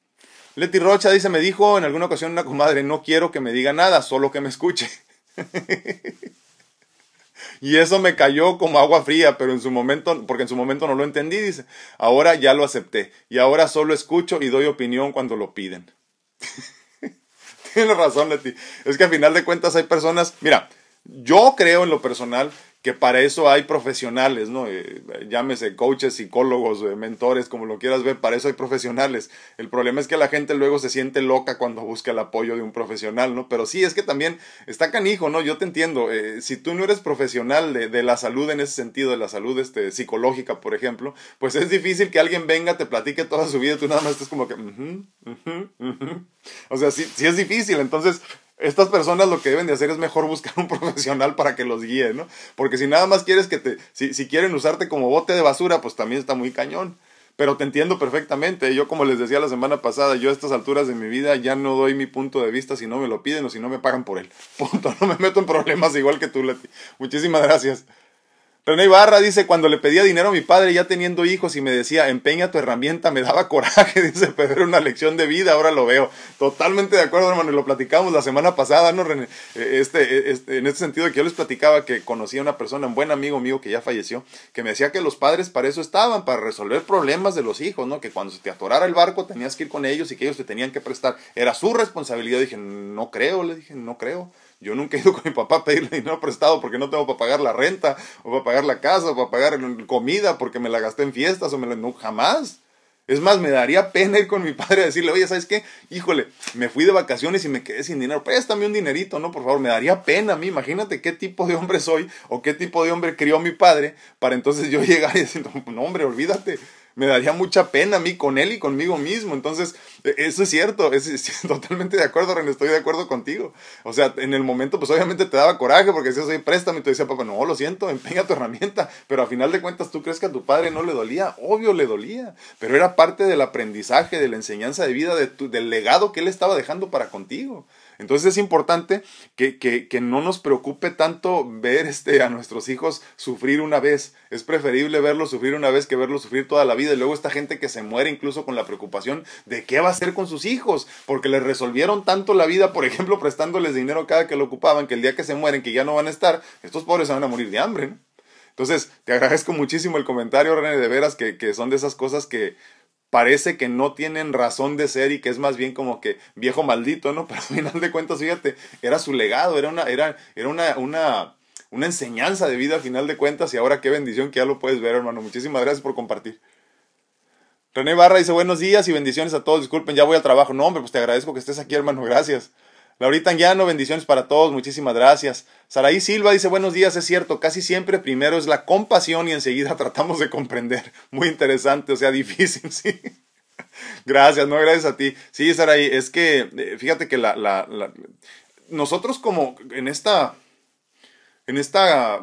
Leti Rocha dice, me dijo en alguna ocasión una comadre, no quiero que me diga nada, solo que me escuche. y eso me cayó como agua fría, pero en su momento, porque en su momento no lo entendí, dice, ahora ya lo acepté y ahora solo escucho y doy opinión cuando lo piden. Tienes razón, Leti. Es que a final de cuentas hay personas, mira, yo creo en lo personal que para eso hay profesionales, ¿no? Eh, llámese coaches, psicólogos, eh, mentores, como lo quieras ver, para eso hay profesionales. El problema es que la gente luego se siente loca cuando busca el apoyo de un profesional, ¿no? Pero sí, es que también está canijo, ¿no? Yo te entiendo, eh, si tú no eres profesional de, la salud en ese sentido, de la salud este, psicológica, por ejemplo, pues es difícil que alguien venga, te platique toda su vida y tú nada más estés como que, o sea, sí, sí es difícil, entonces estas personas lo que deben de hacer es mejor buscar un profesional para que los guíe, ¿no? Porque si nada más quieres que te, si, si quieren usarte como bote de basura, pues también está muy cañón. Pero te entiendo perfectamente. Yo, como les decía la semana pasada, yo a estas alturas de mi vida ya no doy mi punto de vista si no me lo piden o si no me pagan por él. Punto. No me meto en problemas igual que tú, Leti. Muchísimas gracias. René Ibarra dice, cuando le pedía dinero a mi padre ya teniendo hijos y me decía, empeña tu herramienta, me daba coraje, dice, pero era una lección de vida, ahora lo veo. Totalmente de acuerdo, hermano, y lo platicamos la semana pasada, ¿no, René? Eh, este, eh, este, en este sentido que yo les platicaba que conocía a una persona, un buen amigo mío que ya falleció, que me decía que los padres para eso estaban, para resolver problemas de los hijos, ¿no? Que cuando se te atorara el barco tenías que ir con ellos y que ellos te tenían que prestar. Era su responsabilidad. Dije, no creo, le dije, no creo. Yo nunca he ido con mi papá a pedirle dinero prestado porque no tengo para pagar la renta, o para pagar la casa, o para pagar comida porque me la gasté en fiestas, o me la... No, jamás. Es más, me daría pena ir con mi padre a decirle, oye, ¿sabes qué? Híjole, me fui de vacaciones y me quedé sin dinero. Préstame un dinerito, ¿no? Por favor, me daría pena a mí. Imagínate qué tipo de hombre soy o qué tipo de hombre crió mi padre para entonces yo llegar y decir, no, hombre, olvídate me daría mucha pena a mí con él y conmigo mismo. Entonces, e, eso es cierto, es, totalmente de acuerdo, René, estoy de acuerdo contigo. O sea, en el momento, pues obviamente te daba coraje porque decías, oye, préstame, y te decía, papá, no, lo siento, empeña tu herramienta. Pero a final de cuentas, ¿tú crees que a tu padre no le dolía? Obvio le dolía, pero era parte del aprendizaje, de la enseñanza de vida, de del legado que él estaba dejando para contigo. Entonces es importante que, que, que, no nos preocupe tanto ver este, a nuestros hijos sufrir una vez. Es preferible verlos sufrir una vez que verlos sufrir toda la vida. Y luego esta gente que se muere incluso con la preocupación de qué va a hacer con sus hijos, porque les resolvieron tanto la vida, por ejemplo, prestándoles dinero cada que lo ocupaban, que el día que se mueren, que ya no van a estar, estos pobres se van a morir de hambre. Entonces, te agradezco muchísimo el comentario, René, de veras, que, que son de esas cosas que, parece que no tienen razón de ser y que es más bien como que viejo maldito, ¿no? Pero al final de cuentas, fíjate, era su legado, era una, era, era una, una, una enseñanza de vida al final de cuentas y ahora qué bendición que ya lo puedes ver, hermano. Muchísimas gracias por compartir. René Barra dice buenos días y bendiciones a todos. Disculpen, ya voy al trabajo. No, hombre, pues te agradezco que estés aquí, hermano. Gracias. Laurita Anguiano, bendiciones para todos, muchísimas gracias. Saraí Silva dice, buenos días, es cierto, casi siempre primero es la compasión y enseguida tratamos de comprender. Muy interesante, o sea, difícil, sí. Gracias, no, gracias a ti. Sí, Saraí, es que eh, fíjate que la, la, la, nosotros como en esta, en esta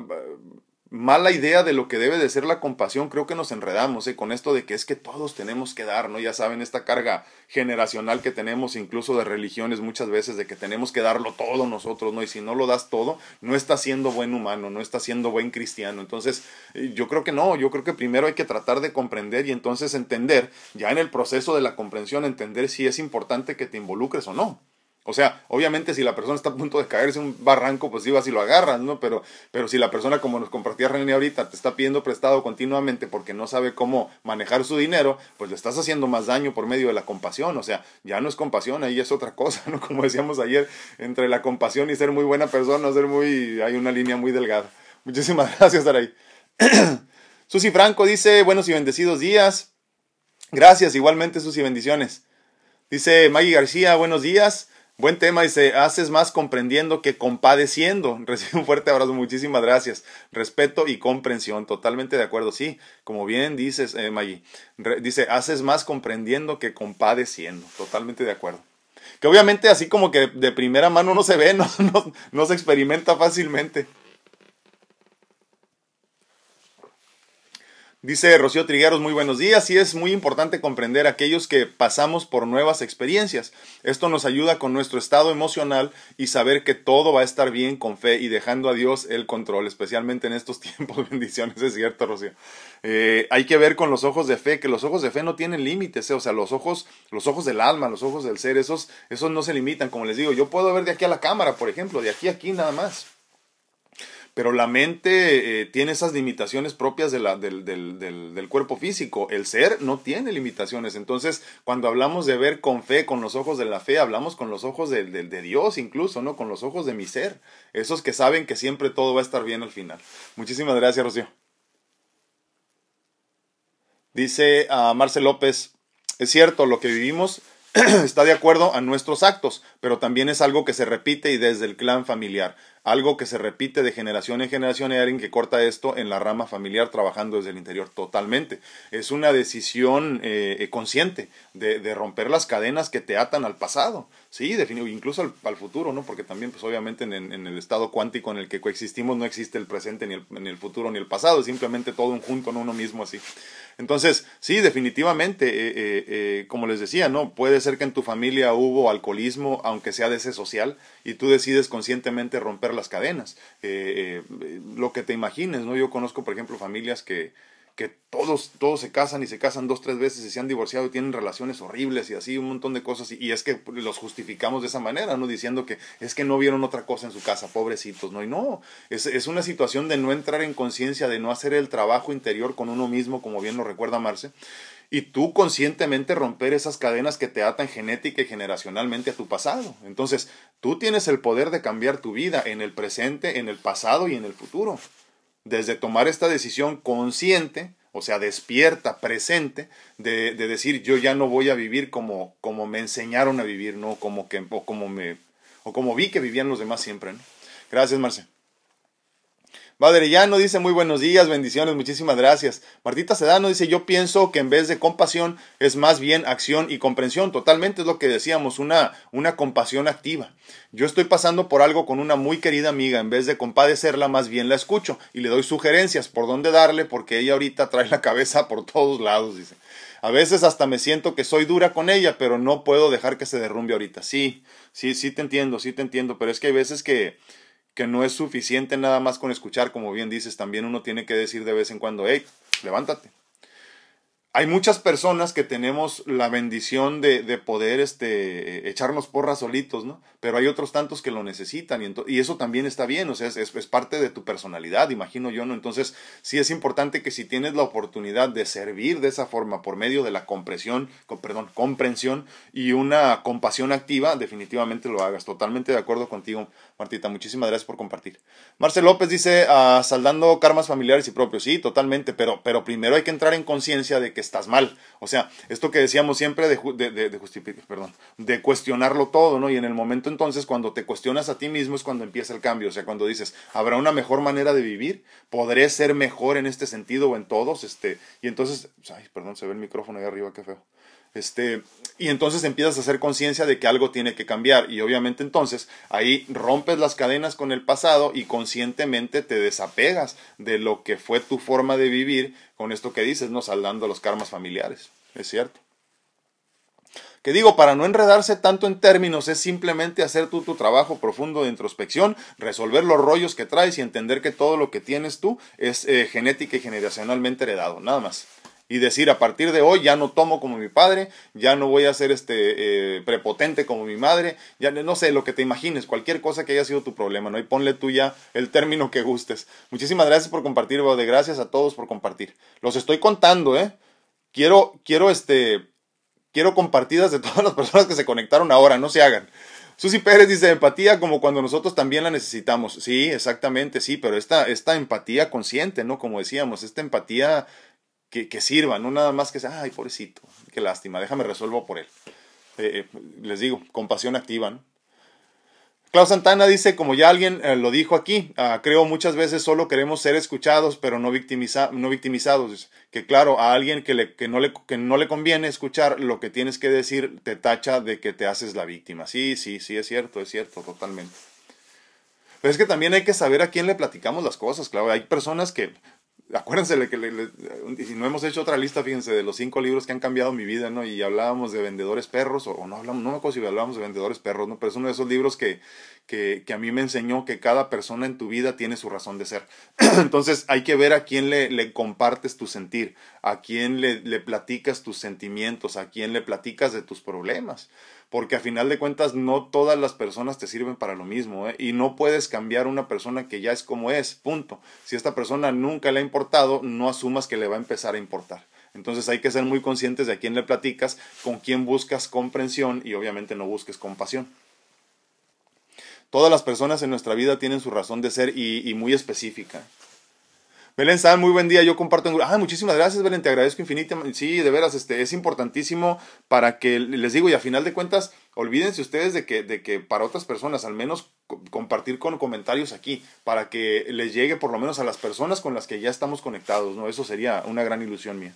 mala idea de lo que debe de ser la compasión, creo que nos enredamos ¿eh? con esto de que es que todos tenemos que dar, ¿no? Ya saben, esta carga generacional que tenemos, incluso de religiones muchas veces, de que tenemos que darlo todo nosotros, ¿no? Y si no lo das todo, no estás siendo buen humano, no estás siendo buen cristiano. Entonces, eh, yo creo que no, yo creo que primero hay que tratar de comprender y entonces entender, ya en el proceso de la comprensión, entender si es importante que te involucres o no. O sea, obviamente si la persona está a punto de caerse en un barranco, pues ibas y lo agarras, ¿no? Pero, pero si la persona, como nos compartía René ahorita, te está pidiendo prestado continuamente porque no sabe cómo manejar su dinero, pues le estás haciendo más daño por medio de la compasión. O sea, ya no es compasión, ahí es otra cosa, ¿no? Como decíamos ayer, entre la compasión y ser muy buena persona, ser muy, hay una línea muy delgada. Muchísimas gracias, Daray. Susi Franco dice, buenos y bendecidos días. Gracias, igualmente, Susi, bendiciones. Dice Maggie García, buenos días. Buen tema, dice, haces más comprendiendo que compadeciendo. Recibe un fuerte abrazo, muchísimas gracias. Respeto y comprensión, totalmente de acuerdo. Sí, como bien dices, eh, dice, haces más comprendiendo que compadeciendo. Totalmente de acuerdo. Que obviamente así como que de primera mano no se ve, no, no se experimenta fácilmente. Dice Rocío Trigueros, muy buenos días. Sí es muy importante comprender aquellos que pasamos por nuevas experiencias. Esto nos ayuda con nuestro estado emocional y saber que todo va a estar bien con fe y dejando a Dios el control, especialmente en estos tiempos. Bendiciones, es cierto, Rocío. Eh, hay que ver con los ojos de fe, que los ojos de fe no tienen límites, eh, o sea, los ojos, los ojos del alma, los ojos del ser, esos, esos no se limitan. Como les digo, yo puedo ver de aquí a la cámara, por ejemplo, de aquí a aquí nada más pero la mente eh, tiene esas limitaciones propias de la, del, del, del, cuerpo físico. El ser no tiene limitaciones. Entonces, cuando hablamos de ver con fe, con los ojos de la fe, hablamos con los ojos de, de, Dios incluso, ¿no? Con los ojos de mi ser. Esos que saben que siempre todo va a estar bien al final. Muchísimas gracias, Rocío. Dice a ah, Marcel López, es cierto, lo que vivimos está de acuerdo a nuestros actos, pero también es algo que se repite y desde el clan familiar algo que se repite de generación en generación y alguien que corta esto en la rama familiar trabajando desde el interior totalmente. Es una decisión eh, eh, consciente de, romper las cadenas que te atan al pasado, sí, incluso al, futuro, ¿no? Porque también, pues obviamente en, el estado cuántico en el que coexistimos no existe el presente, ni el, futuro, ni el pasado, simplemente todo un junto, no uno mismo así. Entonces, sí, definitivamente, eh, como les decía, ¿no? Puede ser que en tu familia hubo alcoholismo, aunque sea de ese social, y tú decides conscientemente romper las cadenas. Eh, eh, lo que te imagines, ¿no? Yo conozco, por ejemplo, familias que, que todos, todos se casan y se casan dos, tres veces y se han divorciado y tienen relaciones horribles y así, un montón de cosas. Y, es que los justificamos de esa manera, ¿no? Diciendo que es que no vieron otra cosa en su casa, pobrecitos, ¿no? Y no, es, es una situación de no entrar en conciencia, de no hacer el trabajo interior con uno mismo, como bien lo recuerda Marce y tú conscientemente romper esas cadenas que te atan genética y generacionalmente a tu pasado. Entonces, tú tienes el poder de cambiar tu vida en el presente, en el pasado y en el futuro. Desde tomar esta decisión consciente, o sea, despierta, presente, de, de decir yo ya no voy a vivir como, como me enseñaron a vivir, no como que, o como me, o como vi que vivían los demás siempre. Gracias, Marce. Vaderellano dice muy buenos días, bendiciones, muchísimas gracias. Martita Sedano dice yo pienso que en vez de compasión es más bien acción y comprensión. Totalmente es lo que decíamos, una, una compasión activa. Yo estoy pasando por algo con una muy querida amiga, en vez de compadecerla, más bien la escucho y le doy sugerencias por dónde darle porque ella ahorita trae la cabeza por todos lados, dice. A veces hasta me siento que soy dura con ella, pero no puedo dejar que se derrumbe ahorita. Sí, sí, sí te entiendo, sí te entiendo, pero es que hay veces que que no es suficiente nada más con escuchar, como bien dices, también uno tiene que decir de vez en cuando, hey, levántate, hay muchas personas que tenemos la bendición de, de, poder este, echarnos porras solitos, ¿no? Pero hay otros tantos que lo necesitan y, y eso también está bien, o sea, es, es, parte de tu personalidad, imagino yo, ¿no? Entonces, sí es importante que si tienes la oportunidad de servir de esa forma por medio de la compresión, perdón, comprensión y una compasión activa, definitivamente lo hagas. Totalmente de acuerdo contigo, Martita. Muchísimas gracias por compartir. Marcel López dice, ah, saldando karmas familiares y propios. Sí, totalmente, pero, pero primero hay que entrar en conciencia de que estás mal. O sea, esto que decíamos siempre de, de, de, perdón, de cuestionarlo todo, ¿no? Y en el momento entonces cuando te cuestionas a ti mismo es cuando empieza el cambio. O sea, cuando dices, ¿habrá una mejor manera de vivir? ¿Podré ser mejor en este sentido o en todos? Este, y entonces, ay, perdón, se ve el micrófono ahí arriba, qué feo. Este, y entonces empiezas a hacer conciencia de que algo tiene que cambiar y obviamente entonces ahí rompes las cadenas con el pasado y conscientemente te desapegas de lo que fue tu forma de vivir con esto que dices, no saldando los karmas familiares. Es cierto. Que digo, para no enredarse tanto en términos, es simplemente hacer tú tu trabajo profundo de introspección, resolver los rollos que traes y entender que todo lo que tienes tú es eh, genética y generacionalmente heredado, nada más. Y decir a partir de hoy ya no tomo como mi padre, ya no voy a ser este eh, prepotente como mi madre, ya no sé lo que te imagines, cualquier cosa que haya sido tu problema, ¿no? Y ponle tú ya el término que gustes. Muchísimas gracias por compartir, de gracias a todos por compartir. Los estoy contando, ¿eh? Quiero, quiero este, quiero compartidas de todas las personas que se conectaron ahora, no se hagan. Susi Pérez dice empatía como cuando nosotros también la necesitamos. Sí, exactamente, sí, pero esta, esta empatía consciente, ¿no? Como decíamos, esta empatía que, que sirva, no nada más que sea, ay, pobrecito, qué lástima, déjame resuelvo por él. Eh, eh, les digo, compasión activa, ¿no? Klaus Santana dice, como ya alguien eh, lo dijo aquí, ah, creo muchas veces solo queremos ser escuchados, pero no, victimiza no victimizados. Que claro, a alguien que, le, que, no le, que no le conviene escuchar lo que tienes que decir, te tacha de que te haces la víctima. Sí, sí, sí, es cierto, es cierto, totalmente. Pero es que también hay que saber a quién le platicamos las cosas, claro. Hay personas que, acuérdense que si no hemos hecho otra lista, fíjense, de los cinco libros que han cambiado mi vida, ¿no? Y hablábamos de vendedores perros, o, no hablamos, no me acuerdo si hablábamos de vendedores perros, ¿no? Pero es uno de esos libros que, que, a mí me enseñó que cada persona en tu vida tiene su razón de ser. Entonces hay que ver a quién le, compartes tu sentir, a quién le, le platicas tus sentimientos, a quién le platicas de tus problemas porque a final de cuentas no todas las personas te sirven para lo mismo, ¿eh? y no puedes cambiar una persona que ya es como es, punto. Si esta persona nunca le ha importado, no asumas que le va a empezar a importar. Entonces hay que ser muy conscientes de a quién le platicas, con quién buscas comprensión y obviamente no busques compasión. Todas las personas en nuestra vida tienen su razón de ser y, muy específica. Belén San, muy buen día. Yo comparto en Ah, muchísimas gracias, Belén. Te agradezco infinitamente. Sí, de veras, este, es importantísimo para que, les digo, y a final de cuentas, olvídense ustedes de que, de que para otras personas, al menos compartir con comentarios aquí, para que les llegue por lo menos a las personas con las que ya estamos conectados, ¿no? Eso sería una gran ilusión mía.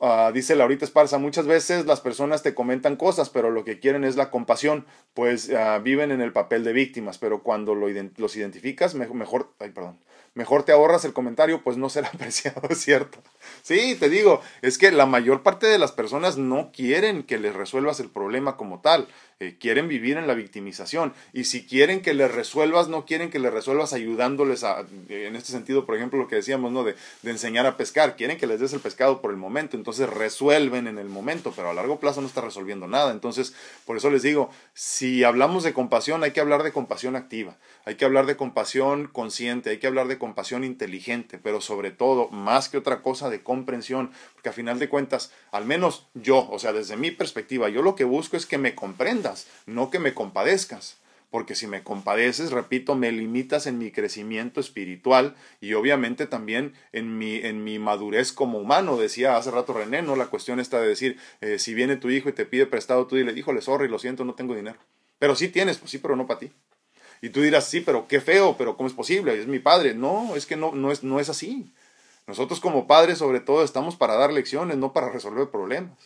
Uh, dice Laurita Esparza, muchas veces las personas te comentan cosas, pero lo que quieren es la compasión, pues uh, viven en el papel de víctimas, pero cuando lo los identificas, mejor, ay, perdón, mejor te ahorras el comentario, pues no será apreciado, ¿cierto? Sí, te digo, es que la mayor parte de las personas no quieren que les resuelvas el problema como tal. Eh, quieren vivir en la victimización y si quieren que les resuelvas, no quieren que les resuelvas ayudándoles a, en este sentido, por ejemplo, lo que decíamos, ¿no? De, de enseñar a pescar, quieren que les des el pescado por el momento, entonces resuelven en el momento, pero a largo plazo no está resolviendo nada. Entonces, por eso les digo, si hablamos de compasión, hay que hablar de compasión activa, hay que hablar de compasión consciente, hay que hablar de compasión inteligente, pero sobre todo, más que otra cosa, de comprensión, porque a final de cuentas, al menos yo, o sea, desde mi perspectiva, yo lo que busco es que me comprendan no que me compadezcas. Porque si me compadeces, repito, me limitas en mi crecimiento espiritual y obviamente también en mi, en mi madurez como humano. Decía hace rato René, ¿no? La cuestión está de decir, eh, si viene tu hijo y te pide prestado, tú dile, híjole, sorry, lo siento, no tengo dinero. Pero sí tienes, pues sí, pero no para ti. Y tú dirás, sí, pero qué feo, pero ¿cómo es posible? Es mi padre. No, es que no, no, es, no es así. Nosotros como padres, sobre todo, estamos para dar lecciones, no para resolver problemas.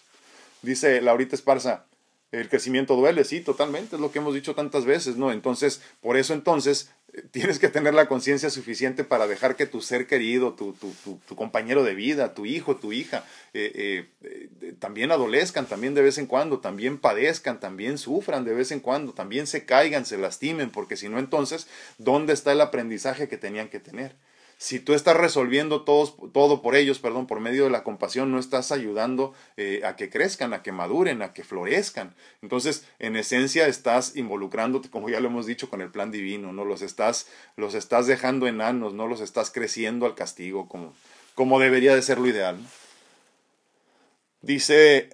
Dice Laurita Esparza, el crecimiento duele, sí, totalmente, es lo que hemos dicho tantas veces, ¿no? Entonces, por eso entonces eh, tienes que tener la conciencia suficiente para dejar que tu ser querido, tu, tu, tu, compañero de vida, tu hijo, tu hija, eh, eh, también adolezcan, también de vez en cuando, también padezcan, también sufran de vez en cuando, también se caigan, se lastimen, porque si no entonces, ¿dónde está el aprendizaje que tenían que tener? Si tú estás resolviendo todos, todo por ellos, perdón, por medio de la compasión, no estás ayudando eh, a que crezcan, a que maduren, a que florezcan. Entonces, en esencia, estás involucrándote, como ya lo hemos dicho, con el plan divino, ¿no? Los estás, los estás dejando enanos, no los estás creciendo al castigo, como, como debería de ser lo ideal. Dice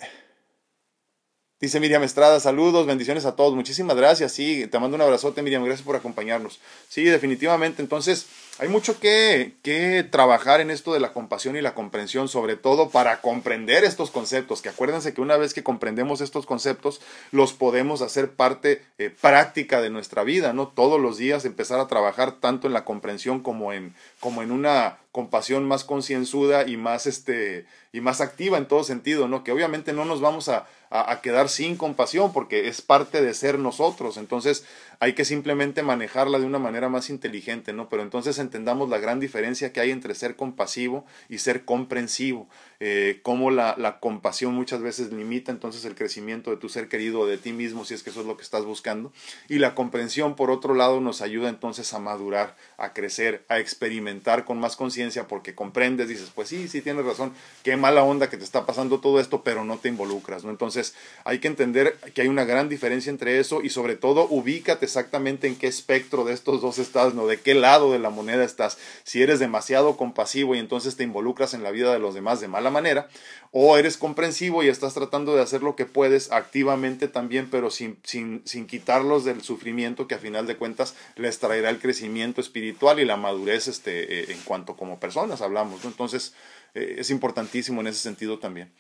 Dice Miriam Estrada, saludos, bendiciones a todos. Muchísimas gracias. Sí, te mando un abrazote, Miriam. Gracias por acompañarnos. Sí, definitivamente. Entonces, hay mucho que, que, trabajar en esto de la compasión y la comprensión, sobre todo para comprender estos conceptos, que acuérdense que una vez que comprendemos estos conceptos, los podemos hacer parte eh, práctica de nuestra vida, ¿no? Todos los días empezar a trabajar tanto en la comprensión como en, como en una compasión más concienzuda y más este y más activa en todo sentido, ¿no? Que obviamente no nos vamos a, a, quedar sin compasión porque es parte de ser nosotros, entonces hay que simplemente manejarla de una manera más inteligente, ¿no? Pero entonces entendamos la gran diferencia que hay entre ser compasivo y ser comprensivo. Eh, cómo la, la, compasión muchas veces limita entonces el crecimiento de tu ser querido o de ti mismo, si es que eso es lo que estás buscando. Y la comprensión, por otro lado, nos ayuda entonces a madurar, a crecer, a experimentar con más conciencia, porque comprendes, dices, pues sí, sí tienes razón, qué mala onda que te está pasando todo esto, pero no te involucras, ¿no? Entonces hay que entender que hay una gran diferencia entre eso y sobre todo ubícate exactamente en qué espectro de estos dos estás, ¿no? De qué lado de la moneda estás. Si eres demasiado compasivo y entonces te involucras en la vida de los demás de mala manera, o eres comprensivo y estás tratando de hacer lo que puedes activamente también, pero sin, sin, sin quitarlos del sufrimiento que a final de cuentas les traerá el crecimiento espiritual y la madurez este, eh, en cuanto como personas hablamos. Entonces eh, es importantísimo en ese sentido también.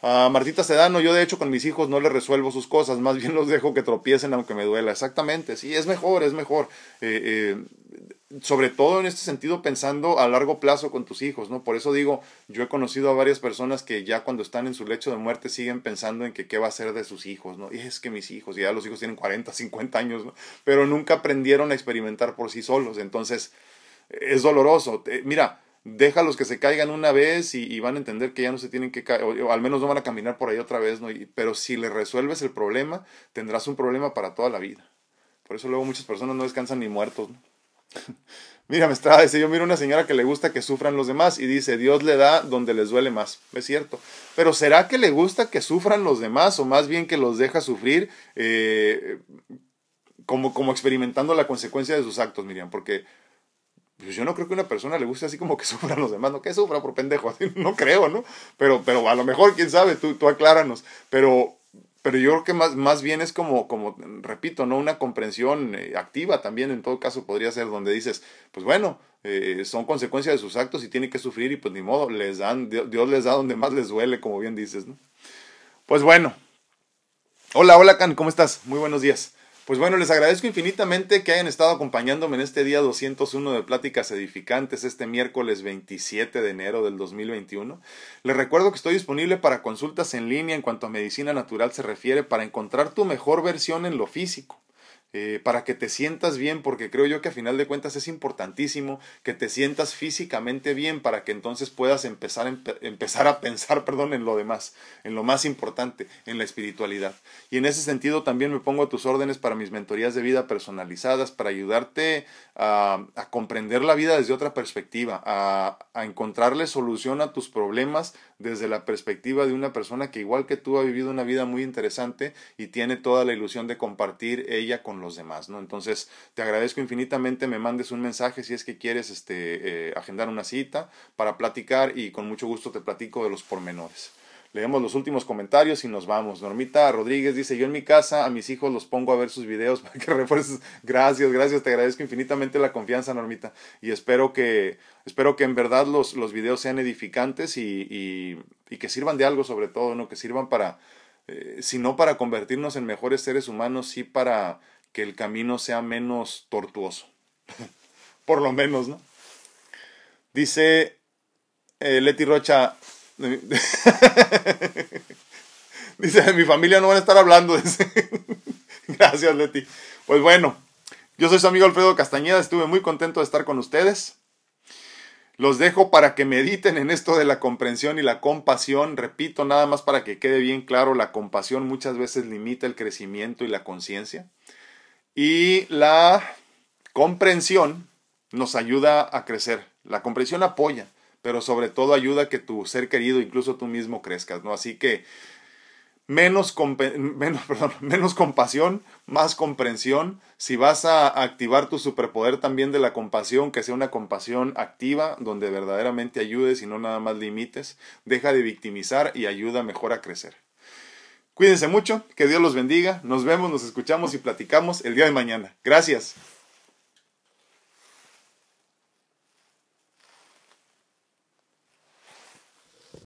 A Martita Sedano, yo de hecho con mis hijos no les resuelvo sus cosas, más bien los dejo que tropiecen aunque me duela. Exactamente, sí, es mejor, es mejor. Eh, sobre todo en este sentido pensando a largo plazo con tus hijos, ¿no? Por eso digo, yo he conocido a varias personas que ya cuando están en su lecho de muerte siguen pensando en que qué va a ser de sus hijos, ¿no? Y es que mis hijos, ya los hijos tienen 40, 50 años, ¿no? Pero nunca aprendieron a experimentar por sí solos, entonces es doloroso. Mira, déjalos que se caigan una vez y, van a entender que ya no se tienen que caer, o, al menos no van a caminar por ahí otra vez, ¿no? pero si le resuelves el problema, tendrás un problema para toda la vida. Por eso luego muchas personas no descansan ni muertos. Mira, me estaba diciendo, yo miro una señora que le gusta que sufran los demás y dice, Dios le da donde les duele más. Es cierto. Pero ¿será que le gusta que sufran los demás o más bien que los deja sufrir eh, como, como experimentando la consecuencia de sus actos, Miriam? Porque pues yo no creo que una persona le guste así como que sufran los demás, no que sufra por pendejo, no creo, ¿no? Pero, pero a lo mejor, quién sabe, tú, tú acláranos. Pero pero yo creo que más, más bien es como, como, repito, ¿no? Una comprensión eh, activa también en todo caso podría ser donde dices, pues bueno, eh, son consecuencias de sus actos y tienen que sufrir y pues ni modo, les dan, Dios les da donde más les duele, como bien dices, ¿no? Pues bueno. Hola, hola, Can, ¿cómo estás? Muy buenos días. Pues bueno, les agradezco infinitamente que hayan estado acompañándome en este día 201 de Pláticas Edificantes, este miércoles 27 de enero del 2021. Les recuerdo que estoy disponible para consultas en línea en cuanto a medicina natural se refiere para encontrar tu mejor versión en lo físico. Eh, para que te sientas bien, porque creo yo que a final de cuentas es importantísimo que te sientas físicamente bien para que entonces puedas empezar, empezar a pensar perdón, en lo demás, en lo más importante, en la espiritualidad. Y en ese sentido también me pongo a tus órdenes para mis mentorías de vida personalizadas, para ayudarte a, comprender la vida desde otra perspectiva, a, a encontrarle solución a tus problemas desde la perspectiva de una persona que igual que tú ha vivido una vida muy interesante y tiene toda la ilusión de compartir ella con los demás, ¿no? Entonces, te agradezco infinitamente, me mandes un mensaje si es que quieres este, eh, agendar una cita para platicar y con mucho gusto te platico de los pormenores. Leemos los últimos comentarios y nos vamos. Normita Rodríguez dice, yo en mi casa a mis hijos los pongo a ver sus videos para que refuerces. Gracias, gracias, te agradezco infinitamente la confianza, Normita. Y espero que, espero que en verdad los, los videos sean edificantes y, y, que sirvan de algo sobre todo, ¿no? Que sirvan para, eh, si no para convertirnos en mejores seres humanos, sí para que el camino sea menos tortuoso. Por lo menos, ¿no? Dice eh, Leti Rocha, Dice, mi familia no van a estar hablando. Gracias, Leti. Pues bueno, yo soy su amigo Alfredo Castañeda, estuve muy contento de estar con ustedes. Los dejo para que mediten en esto de la comprensión y la compasión. Repito, nada más para que quede bien claro, la compasión muchas veces limita el crecimiento y la conciencia. Y la comprensión nos ayuda a crecer. La comprensión apoya pero sobre todo ayuda a que tu ser querido, incluso tú mismo, crezcas, ¿no? Así que menos, menos, perdón, menos compasión, más comprensión. Si vas a activar tu superpoder también de la compasión, que sea una compasión activa, donde verdaderamente ayudes y no nada más limites, deja de victimizar y ayuda mejor a crecer. Cuídense mucho, que Dios los bendiga, nos vemos, nos escuchamos y platicamos el día de mañana. Gracias.